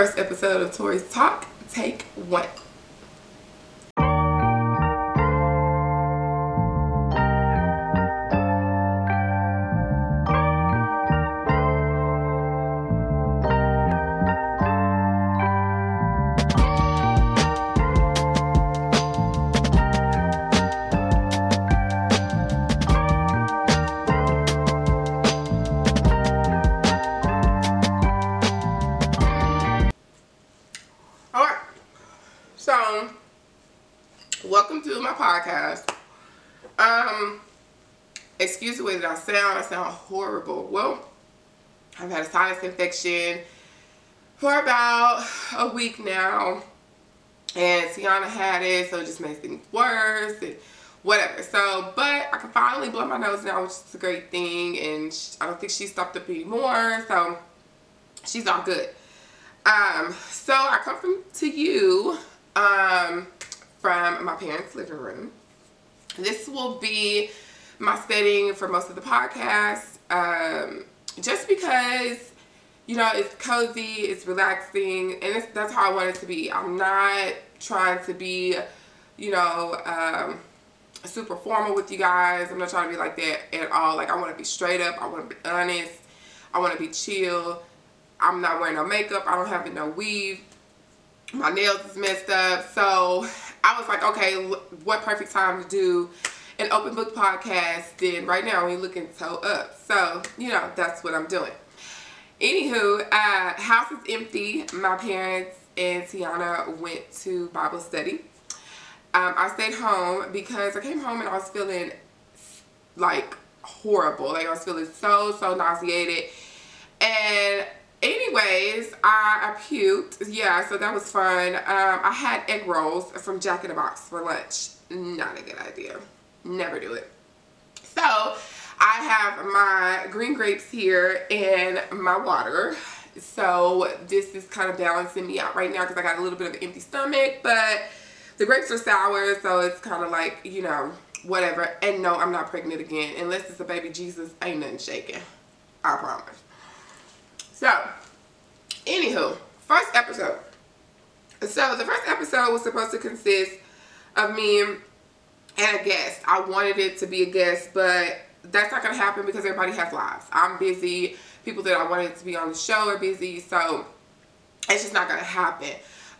first episode of Tory's Talk. Take one. Sound. I sound horrible. Well, I've had a sinus infection for about a week now, and Tiana had it, so it just makes things worse and whatever. So, but I can finally blow my nose now, which is a great thing, and sh- I don't think she stopped up anymore. So, she's all good. Um, so I come from to you um, from my parents' living room. This will be my setting for most of the podcast, um, just because you know it's cozy, it's relaxing, and it's, that's how I want it to be. I'm not trying to be, you know, um, super formal with you guys. I'm not trying to be like that at all. Like I want to be straight up. I want to be honest. I want to be chill. I'm not wearing no makeup. I don't have no weave. My nails is messed up. So I was like, okay, what perfect time to do an open book podcast than right now you're looking so up. So, you know, that's what I'm doing. Anywho, uh, house is empty. My parents and Tiana went to Bible study. Um, I stayed home because I came home and I was feeling like horrible. Like I was feeling so, so nauseated. And anyways, I, I puked. Yeah, so that was fun. Um, I had egg rolls from Jack in the Box for lunch. Not a good idea. Never do it. So I have my green grapes here and my water. So this is kind of balancing me out right now because I got a little bit of an empty stomach, but the grapes are sour, so it's kind of like, you know, whatever. And no, I'm not pregnant again. Unless it's a baby Jesus, ain't nothing shaking. I promise. So, anywho, first episode. So the first episode was supposed to consist of me and a guest. I wanted it to be a guest, but that's not gonna happen because everybody has lives. I'm busy. People that I wanted to be on the show are busy, so it's just not gonna happen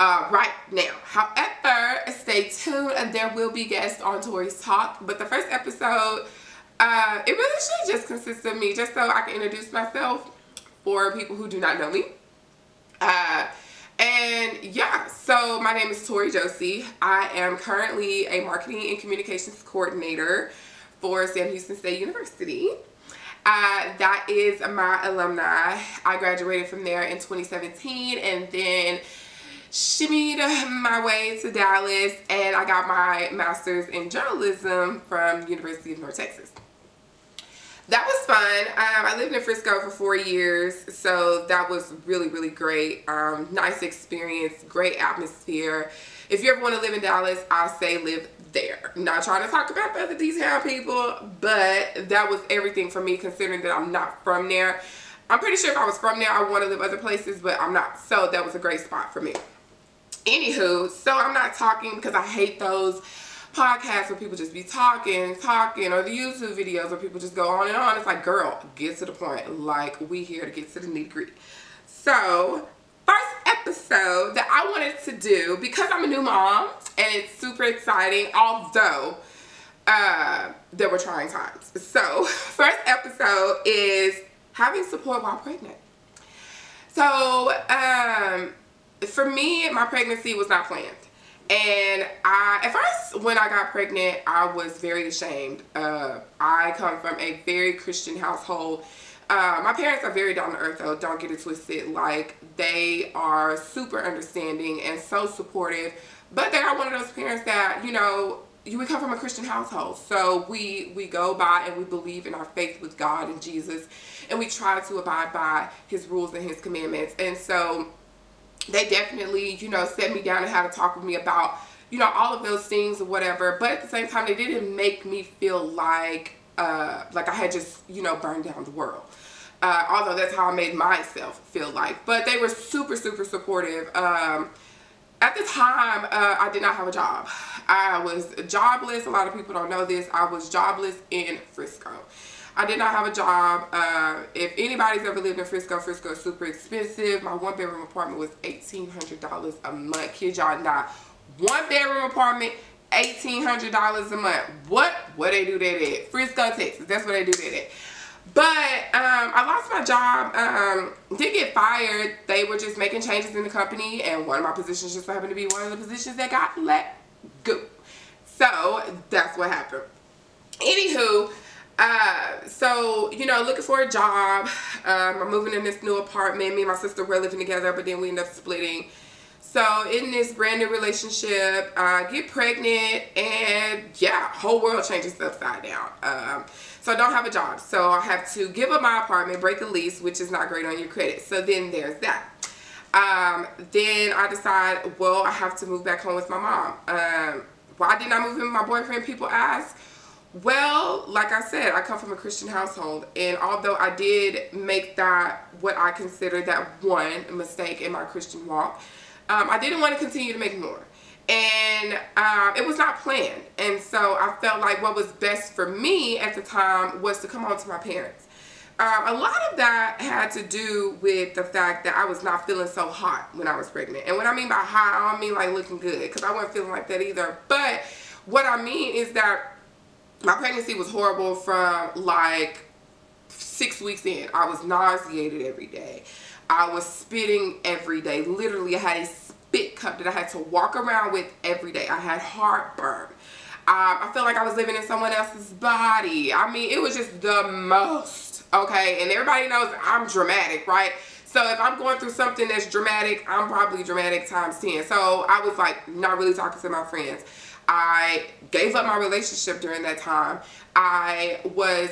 uh, right now. However, stay tuned and there will be guests on Tory's Talk. But the first episode, uh, it really should just consist of me, just so I can introduce myself for people who do not know me. Uh, and yeah, so my name is Tory Josie. I am currently a marketing and communications coordinator for Sam Houston State University. Uh, that is my alumni. I graduated from there in 2017 and then shimmied my way to Dallas and I got my master's in journalism from University of North Texas. That was fun. Um, I lived in Frisco for four years, so that was really, really great. Um, nice experience, great atmosphere. If you ever want to live in Dallas, I say live there. Not trying to talk about the other D-Town people, but that was everything for me considering that I'm not from there. I'm pretty sure if I was from there, I want to live other places, but I'm not. So that was a great spot for me. Anywho, so I'm not talking because I hate those podcasts where people just be talking, talking, or the YouTube videos where people just go on and on. It's like, girl, get to the point. Like, we here to get to the nitty gritty. So, first episode that I wanted to do because I'm a new mom and it's super exciting, although uh, there were trying times. So, first episode is having support while pregnant. So, um, for me, my pregnancy was not planned. And I, at first, when I got pregnant, I was very ashamed. Uh, I come from a very Christian household. Uh, my parents are very down to earth, though. Don't get it twisted. Like they are super understanding and so supportive. But they are one of those parents that you know you we come from a Christian household, so we we go by and we believe in our faith with God and Jesus, and we try to abide by His rules and His commandments. And so they definitely, you know, set me down and had to talk with me about, you know, all of those things or whatever. But at the same time, they didn't make me feel like, uh, like I had just, you know, burned down the world. Uh, although that's how I made myself feel like. But they were super, super supportive. Um, at the time, uh, I did not have a job. I was jobless. A lot of people don't know this. I was jobless in Frisco. I did not have a job. Uh, if anybody's ever lived in Frisco, Frisco is super expensive. My one bedroom apartment was $1,800 a month. Kid y'all not. One bedroom apartment, $1,800 a month. What? What they do that at? Frisco, Texas. That's what they do that at. But um, I lost my job. Um, did get fired. They were just making changes in the company, and one of my positions just happened to be one of the positions that got let go. So that's what happened. Anywho, uh, so you know, looking for a job. Um, I'm moving in this new apartment. Me and my sister were living together, but then we ended up splitting. So in this brand new relationship, I get pregnant, and yeah, whole world changes upside down. Um, so I don't have a job. So I have to give up my apartment, break a lease, which is not great on your credit. So then there's that. Um, then I decide, well, I have to move back home with my mom. Um, why didn't I move in with my boyfriend? People ask. Well, like I said, I come from a Christian household, and although I did make that what I consider that one mistake in my Christian walk, um, I didn't want to continue to make more and um, it was not planned. And so I felt like what was best for me at the time was to come home to my parents. Um, a lot of that had to do with the fact that I was not feeling so hot when I was pregnant. And what I mean by hot, I don't mean like looking good because I wasn't feeling like that either. But what I mean is that my pregnancy was horrible from like six weeks in. I was nauseated every day. I was spitting every day. Literally, I had a spit cup that I had to walk around with every day. I had heartburn. Um, I felt like I was living in someone else's body. I mean, it was just the most, okay? And everybody knows I'm dramatic, right? So if I'm going through something that's dramatic, I'm probably dramatic times 10. So I was like not really talking to my friends. I gave up my relationship during that time. I was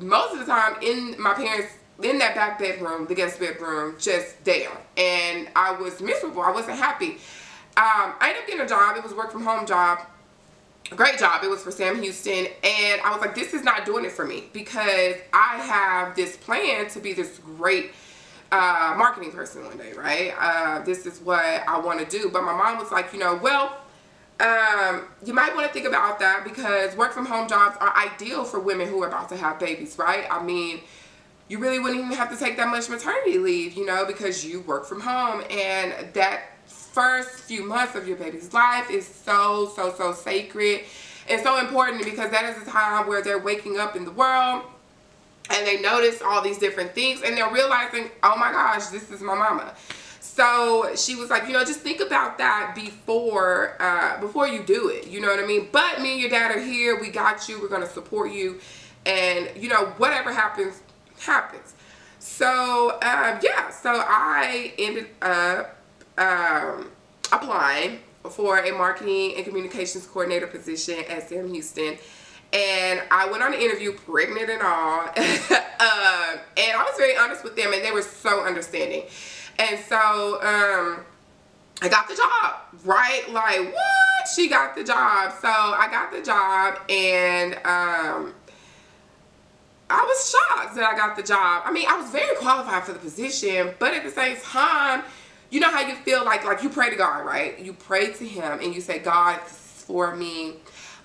most of the time in my parents' in that back bedroom, the guest bedroom, just there. And I was miserable. I wasn't happy. Um, I ended up getting a job. It was work from home job. Great job. It was for Sam Houston. And I was like, this is not doing it for me because I have this plan to be this great uh, marketing person one day, right? Uh, this is what I want to do. But my mom was like, you know, well, um, you might want to think about that because work from home jobs are ideal for women who are about to have babies, right? I mean, you really wouldn't even have to take that much maternity leave, you know, because you work from home. And that first few months of your baby's life is so, so, so sacred and so important because that is a time where they're waking up in the world and they notice all these different things and they're realizing, oh my gosh, this is my mama. So she was like, you know, just think about that before uh, before you do it. You know what I mean? But me and your dad are here. We got you. We're gonna support you, and you know, whatever happens, happens. So um, yeah, so I ended up um, applying for a marketing and communications coordinator position at Sam Houston. And I went on an interview, pregnant and all. uh, and I was very honest with them, and they were so understanding. And so um, I got the job, right? Like, what? She got the job. So I got the job, and um, I was shocked that I got the job. I mean, I was very qualified for the position, but at the same time, you know how you feel like like you pray to God, right? You pray to him and you say, God, this is for me.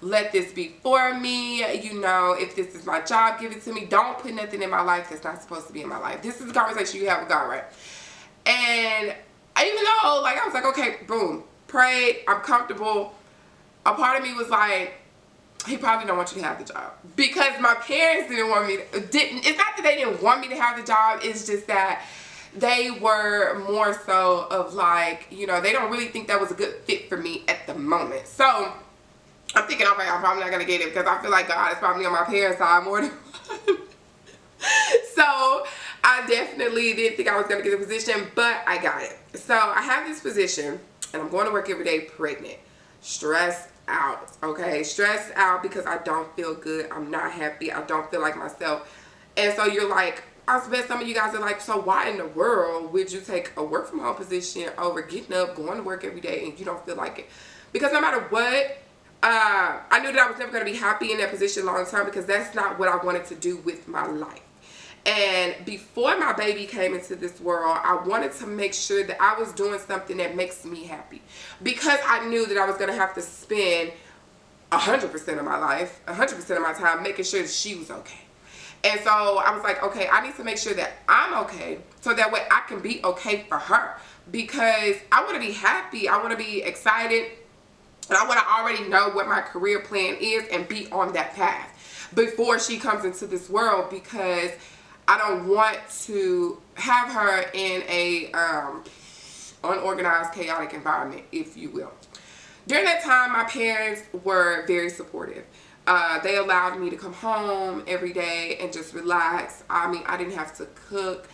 Let this be for me. You know, if this is my job, give it to me. Don't put nothing in my life that's not supposed to be in my life. This is the conversation you have with God, right? And even though, like, I was like, okay, boom, pray, I'm comfortable. A part of me was like, he probably don't want you to have the job. Because my parents didn't want me to, didn't it's not that they didn't want me to have the job it's just that they were more so of like you know they don't really think that was a good fit for me at the moment. So i'm thinking okay i'm probably not gonna get it because i feel like god is probably on my parents side more than so i definitely didn't think i was gonna get the position but i got it so i have this position and i'm going to work every day pregnant stressed out, okay? Stressed out because I don't feel good. I'm not happy. I don't feel like myself. And so you're like, I bet some of you guys are like, so why in the world would you take a work from home position over getting up, going to work every day, and you don't feel like it? Because no matter what, uh, I knew that I was never going to be happy in that position long term because that's not what I wanted to do with my life. And before my baby came into this world, I wanted to make sure that I was doing something that makes me happy. Because I knew that I was going to have to spend 100% of my life, 100% of my time making sure that she was okay. And so I was like, okay, I need to make sure that I'm okay so that way I can be okay for her because I want to be happy. I want to be excited. And I want to already know what my career plan is and be on that path before she comes into this world because I don't want to have her in a um, unorganized, chaotic environment, if you will. During that time, my parents were very supportive. Uh, they allowed me to come home every day and just relax. I mean, I didn't have to cook.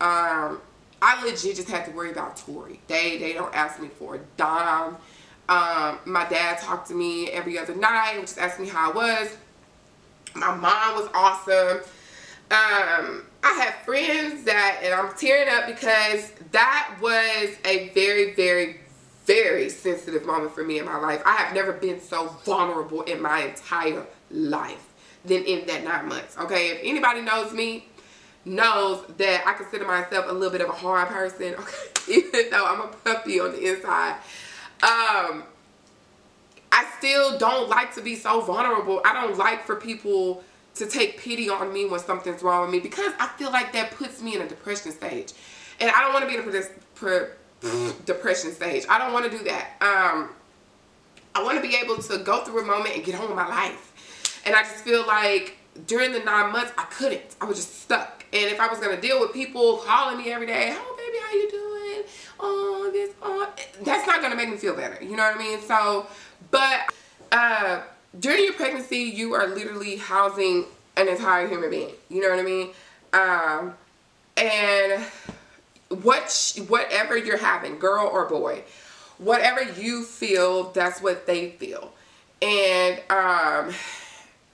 Um, I legit just had to worry about Tory. They they don't ask me for a dime. Um, my dad talked to me every other night, just asked me how I was. My mom was awesome. Um, I have friends that, and I'm tearing up because that was a very, very, very sensitive moment for me in my life. I have never been so vulnerable in my entire life than in that nine months. Okay, if anybody knows me, knows that I consider myself a little bit of a hard person. Okay, even though I'm a puppy on the inside, um, I still don't like to be so vulnerable. I don't like for people to take pity on me when something's wrong with me because I feel like that puts me in a depression stage, and I don't want to be in a depression stage. I don't want to do that. Um, I want to be able to go through a moment and get on with my life. And I just feel like during the nine months, I couldn't. I was just stuck. And if I was going to deal with people calling me every day, oh, baby, how you doing? Oh, this, oh, that's not going to make me feel better. You know what I mean? So, but uh, during your pregnancy, you are literally housing an entire human being. You know what I mean? Um, and what whatever you're having, girl or boy, whatever you feel, that's what they feel. And um,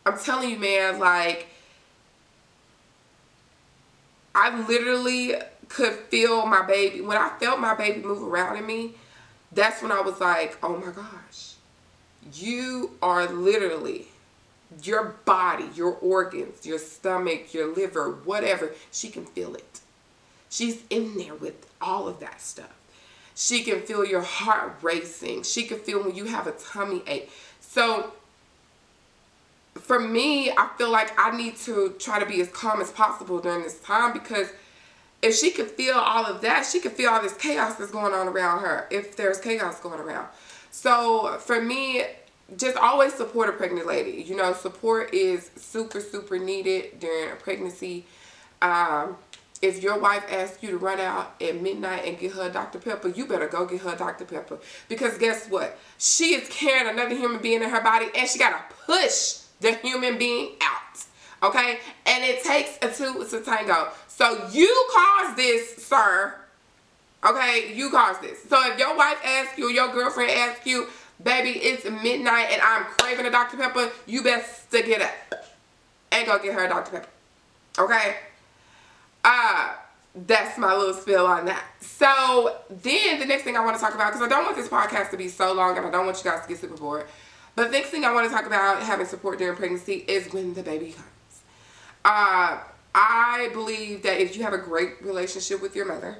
I'm telling you, man, like I literally could feel my baby. When I felt my baby move around in me, that's when I was like, oh my gosh, you are literally your body, your organs, your stomach, your liver, whatever, she can feel it. She's in there with all of that stuff. She can feel your heart racing. She can feel when you have a tummy ache. So for me, I feel like I need to try to be as calm as possible during this time because if she could feel all of that, she could feel all this chaos that's going on around her if there's chaos going around. So for me, just always support a pregnant lady. You know, support is super, super needed during a pregnancy. Um, if your wife asks you to run out at midnight and get her Dr. Pepper, you better go get her Dr. Pepper. Because guess what? She is carrying another human being in her body and she got to push the human being out. Okay? And it takes a two to tango. So you caused this, sir. Okay? You caused this. So if your wife asks you, your girlfriend asks you, baby, it's midnight and I'm craving a Dr. Pepper, you best to get up and go get her a Dr. Pepper. Okay? Uh, that's my little spill on that. So then the next thing I want to talk about, because I don't want this podcast to be so long and I don't want you guys to get super bored. But the next thing I want to talk about having support during pregnancy is when the baby comes. Uh, I believe that if you have a great relationship with your mother,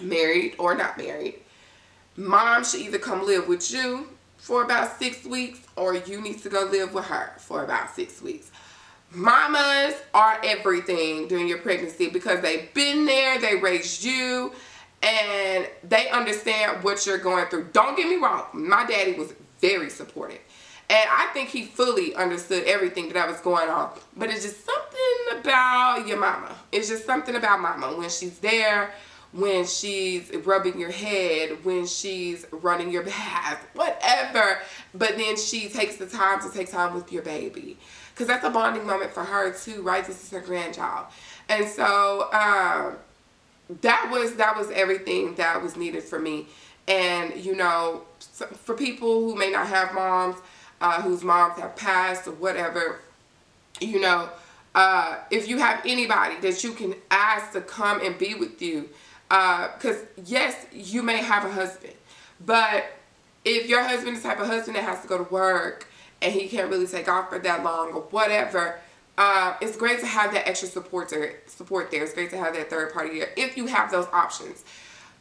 married or not married, mom should either come live with you for about six weeks or you need to go live with her for about six weeks. Mamas are everything during your pregnancy because they've been there, they raised you, and they understand what you're going through. Don't get me wrong, my daddy was very supportive. And I think he fully understood everything that I was going on. But it's just something about your mama. It's just something about mama. When she's there, when she's rubbing your head, when she's running your bath, whatever. But then she takes the time to take time with your baby because that's a bonding moment for her too, right? This is her grandchild, and so um, that was that was everything that was needed for me. And you know, for people who may not have moms, uh, whose moms have passed or whatever, you know, uh, if you have anybody that you can ask to come and be with you, because uh, yes, you may have a husband, but if your husband is the type of husband that has to go to work and he can't really take off for that long or whatever, uh, it's great to have that extra support there. Support there. It's great to have that third party there if you have those options.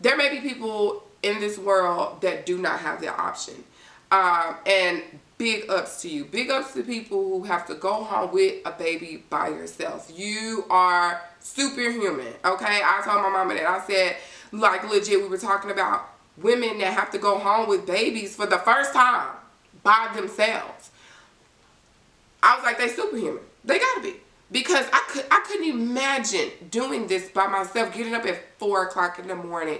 There may be people in this world that do not have that option, um, and big ups to you. Big ups to people who have to go home with a baby by yourself. You are superhuman. Okay, I told my mama that. I said, like legit, we were talking about women that have to go home with babies for the first time by themselves. I was like, they superhuman. They gotta be. Because I could I couldn't imagine doing this by myself, getting up at four o'clock in the morning,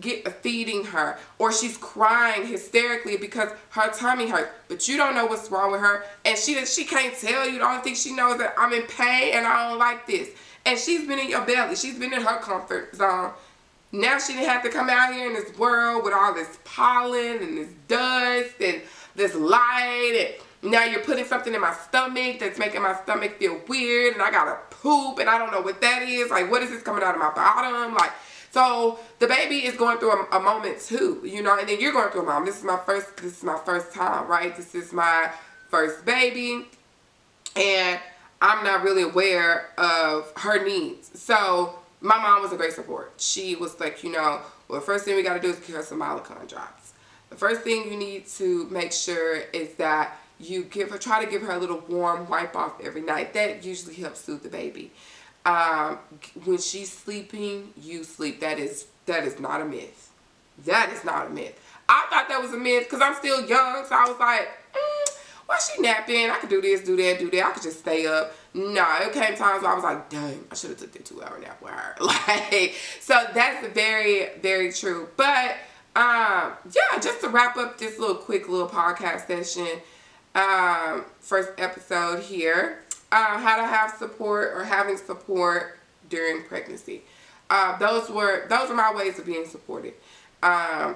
get uh, feeding her, or she's crying hysterically because her tummy hurts, but you don't know what's wrong with her, and she she can't tell you. The only thing she knows that I'm in pain and I don't like this. And she's been in your belly. She's been in her comfort zone. Now she didn't have to come out here in this world with all this pollen and this dust and this light and now you're putting something in my stomach that's making my stomach feel weird and I gotta poop and I don't know what that is. Like, what is this coming out of my bottom? Like, so the baby is going through a, a moment too, you know, and then you're going through a moment. This is my first, this is my first time, right? This is my first baby and I'm not really aware of her needs. So my mom was a great support. She was like, you know, well, the first thing we got to do is give her some Mylicon drops. The first thing you need to make sure is that you give her try to give her a little warm wipe off every night that usually helps soothe the baby um, when she's sleeping you sleep. That is that is not a myth. That is not a myth. I thought that was a myth because i'm still young so i was like mm, why she napping? I could do this do that do that. I could just stay up. No it came times where i was like dang i should have took the two hour nap with her like so that's very very true. But um yeah just to wrap up this little quick little podcast session um, first episode here. Uh, how to have support or having support during pregnancy. Uh, those were those are my ways of being supported. Um,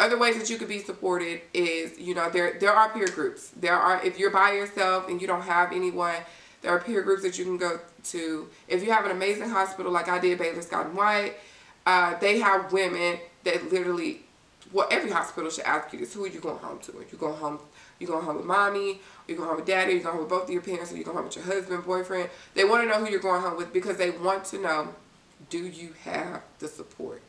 other ways that you could be supported is you know there there are peer groups. There are if you're by yourself and you don't have anyone, there are peer groups that you can go to. If you have an amazing hospital like I did, Baylor Scott and White, uh, they have women that literally. Well, every hospital should ask you this: Who are you going home to? Are you going home you going home with mommy, you going home with daddy, you going home with both of your parents, or you going home with your husband, boyfriend. They want to know who you're going home with because they want to know, do you have the support?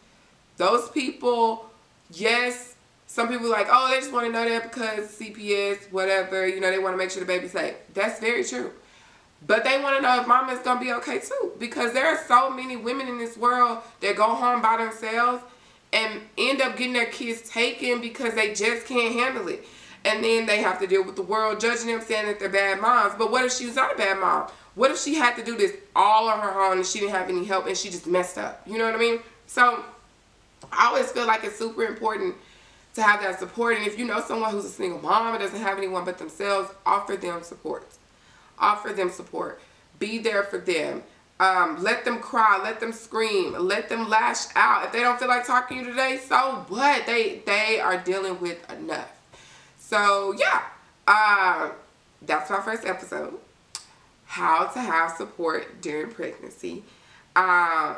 Those people, yes, some people like, oh, they just want to know that because CPS, whatever, you know, they want to make sure the baby's safe. That's very true. But they want to know if mama's going to be okay too. Because there are so many women in this world that go home by themselves and end up getting their kids taken because they just can't handle it and then they have to deal with the world judging them saying that they're bad moms. But what if she was not a bad mom? What if she had to do this all on her own and she didn't have any help and she just messed up? You know what I mean? So I always feel like it's super important to have that support. And if you know someone who's a single mom and doesn't have anyone but themselves, offer them support. Offer them support. Be there for them. Um, let them cry, let them scream, let them lash out. If they don't feel like talking to you today, so what? They they are dealing with enough. So yeah, uh, that's my first episode. How to have support during pregnancy. Uh,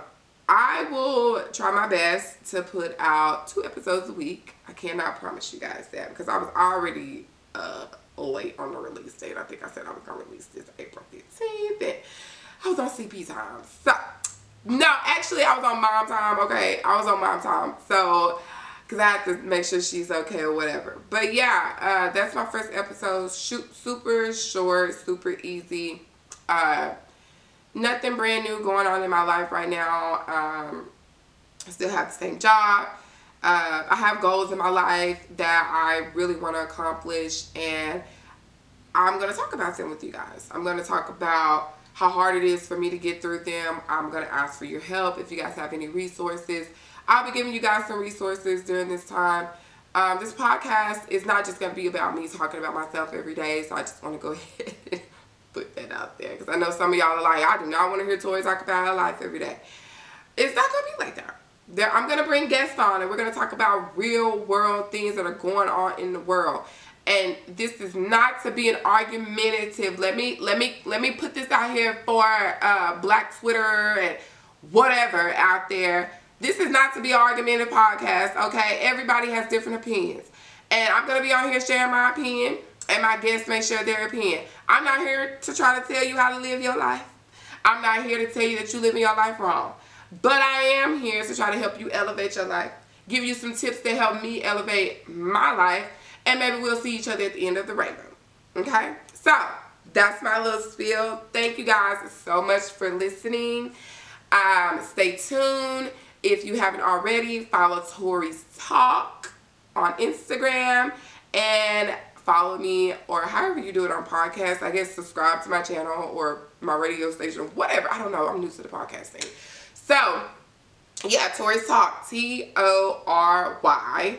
I will try my best to put out two episodes a week. I cannot promise you guys that because I was already uh, late on the release date. I think I said I was to release this April 15th. And I was on CP time. So, no, actually, I was on mom time. Okay, I was on mom time. So, because I have to make sure she's okay or whatever. But yeah, uh, that's my first episode. Shoot, super short, super easy. Uh, nothing brand new going on in my life right now. Um, I still have the same job. Uh, I have goals in my life that I really want to accomplish, and I'm going to talk about them with you guys. I'm going to talk about how hard it is for me to get through them. I'm going to ask for your help if you guys have any resources. I'll be giving you guys some resources during this time. Um, this podcast is not just going to be about me talking about myself every day, so I just want to go ahead and put that out there because I know some of y'all are like, I do not want to hear Tory talk about her life every day. It's not going to be like that. There, I'm going to bring guests on and we're going to talk about real world things that are going on in the world. And this is not to be an argumentative. Let me let me let me put this out here for uh, Black Twitter and whatever out there this is not to be an argumentative podcast, okay? Everybody has different opinions. And I'm to be on here sharing my opinion. and my guests may share their opinion. I'm not here to try to tell you how to live your life. I'm not here to tell you that you're living your life wrong. But I am here to try to help you elevate your life. Give you some tips to help me elevate my life. And maybe we'll see each other at the end of the rainbow. Okay? So, that's my little spiel. Thank you guys so much for listening. Um, stay tuned. If you haven't already, follow Tory's Talk on Instagram and follow me or however you do it on podcast. I guess subscribe to my channel or my radio station, whatever. I don't know. I'm new to the podcast thing. So, yeah, Tory's Talk. T O R Y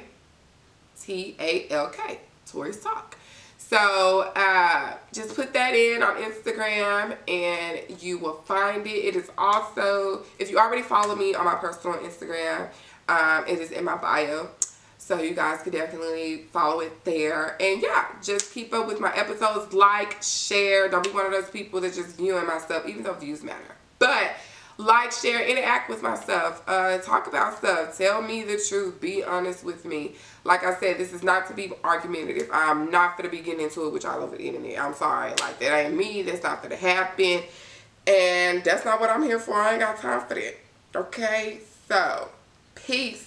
T A L K. Tory's Talk. So uh, just put that in on Instagram and you will find it. It is also, if you already follow me on my personal Instagram, um, it is in my bio. So you guys can definitely follow it there. And yeah, just keep up with my episodes. Like, share. Don't be one of those people that just viewing my stuff, even though views matter. But like, share, interact with my stuff. Uh, talk about stuff. Tell me the truth. Be honest with me. Like I said, this is not to be argumentative. I'm not to be getting into it with y'all over the internet. I'm sorry. Like, that ain't me. That's not to happen. And that's not what I'm here for. I ain't got time for that. Okay? So, peace.